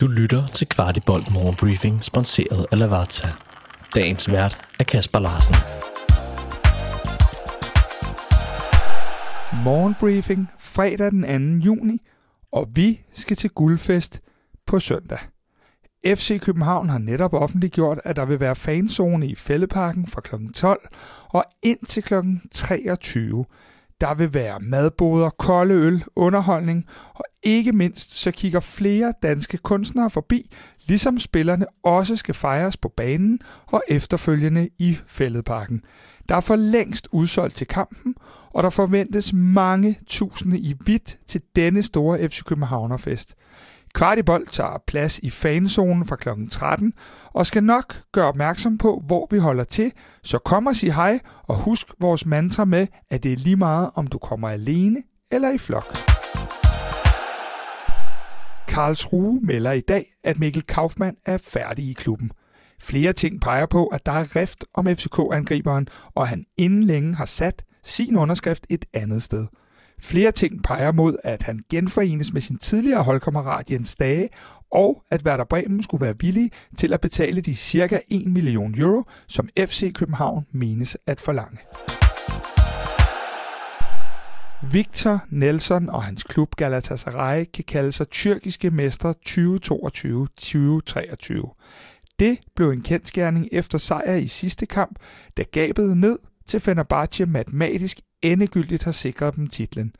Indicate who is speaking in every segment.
Speaker 1: Du lytter til Kvartibolt Morgenbriefing, sponsoreret af Lavazza. Dagens vært er Kasper Larsen.
Speaker 2: Morgenbriefing fredag den 2. juni, og vi skal til guldfest på søndag. FC København har netop offentliggjort, at der vil være fanzone i Fælleparken fra kl. 12 og ind til kl. 23. Der vil være madboder, kolde øl, underholdning, og ikke mindst så kigger flere danske kunstnere forbi, ligesom spillerne også skal fejres på banen og efterfølgende i Fælledparken. Der er for længst udsolgt til kampen, og der forventes mange tusinde i hvidt til denne store FC Københavnerfest. Kvartibold tager plads i fanzonen fra kl. 13 og skal nok gøre opmærksom på, hvor vi holder til, så kom og sig hej og husk vores mantra med, at det er lige meget, om du kommer alene eller i flok. Karlsruhe melder i dag, at Mikkel Kaufmann er færdig i klubben. Flere ting peger på, at der er rift om FCK-angriberen, og han inden længe har sat sin underskrift et andet sted – Flere ting peger mod, at han genforenes med sin tidligere holdkammerat Jens Dage, og at Werder Bremen skulle være villig til at betale de cirka 1 million euro, som FC København menes at forlange. Victor Nelson og hans klub Galatasaray kan kalde sig tyrkiske mestre 2022-2023. Det blev en kendskærning efter sejr i sidste kamp, da gabet ned til Fenerbahce matematisk endegyldigt har sikret dem titlen.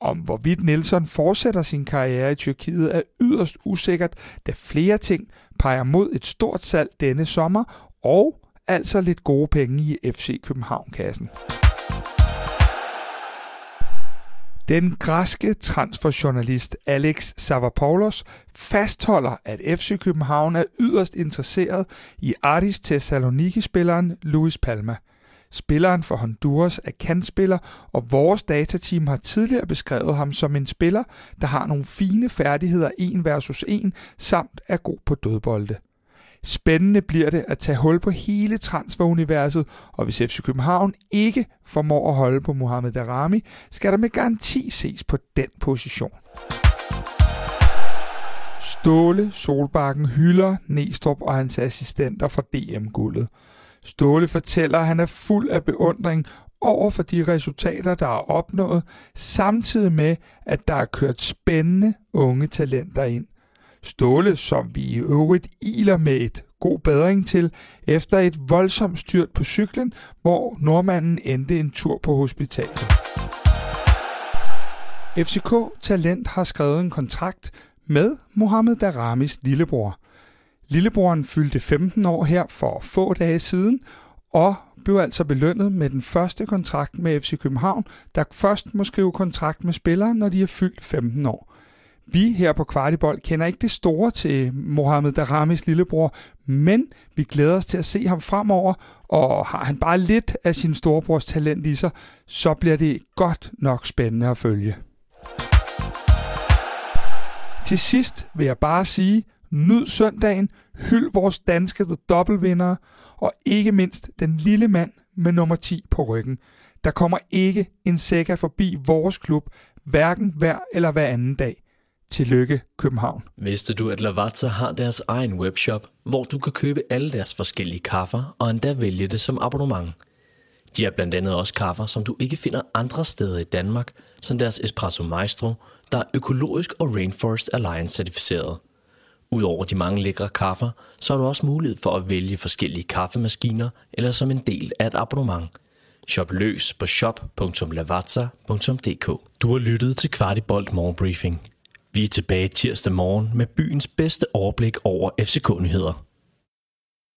Speaker 2: Om hvorvidt Nelson fortsætter sin karriere i Tyrkiet er yderst usikkert, da flere ting peger mod et stort salg denne sommer og altså lidt gode penge i FC København-kassen. Den græske transferjournalist Alex Savapoulos fastholder, at FC København er yderst interesseret i Aris Thessaloniki-spilleren Luis Palma – Spilleren for Honduras er kantspiller, og vores datateam har tidligere beskrevet ham som en spiller, der har nogle fine færdigheder 1 versus 1, samt er god på dødbolde. Spændende bliver det at tage hul på hele transferuniverset, og hvis FC København ikke formår at holde på Mohamed Darami, skal der med garanti ses på den position. Ståle Solbakken hylder Næstrup og hans assistenter for DM-guldet. Ståle fortæller, at han er fuld af beundring over for de resultater, der er opnået, samtidig med, at der er kørt spændende unge talenter ind. Ståle, som vi i øvrigt iler med et god bedring til, efter et voldsomt styrt på cyklen, hvor nordmanden endte en tur på hospitalet. FCK Talent har skrevet en kontrakt med Mohamed Daramis lillebror – Lillebroren fyldte 15 år her for få dage siden, og blev altså belønnet med den første kontrakt med FC København, der først må skrive kontrakt med spillere, når de er fyldt 15 år. Vi her på Kvartibold kender ikke det store til Mohamed Daramis lillebror, men vi glæder os til at se ham fremover, og har han bare lidt af sin storebrors talent i sig, så bliver det godt nok spændende at følge. Til sidst vil jeg bare sige, Nyd søndagen, hyld vores danske The og ikke mindst den lille mand med nummer 10 på ryggen. Der kommer ikke en sækker forbi vores klub, hverken hver eller hver anden dag. Tillykke, København.
Speaker 1: Vidste du, at Lavazza har deres egen webshop, hvor du kan købe alle deres forskellige kaffer og endda vælge det som abonnement? De har blandt andet også kaffer, som du ikke finder andre steder i Danmark, som deres Espresso Maestro, der er økologisk og Rainforest Alliance certificeret. Udover de mange lækre kaffer, så har du også mulighed for at vælge forskellige kaffemaskiner eller som en del af et abonnement. Shop løs på shop.lavazza.dk Du har lyttet til Kvartibolt Morgenbriefing. Vi er tilbage tirsdag morgen med byens bedste overblik over FCK-nyheder.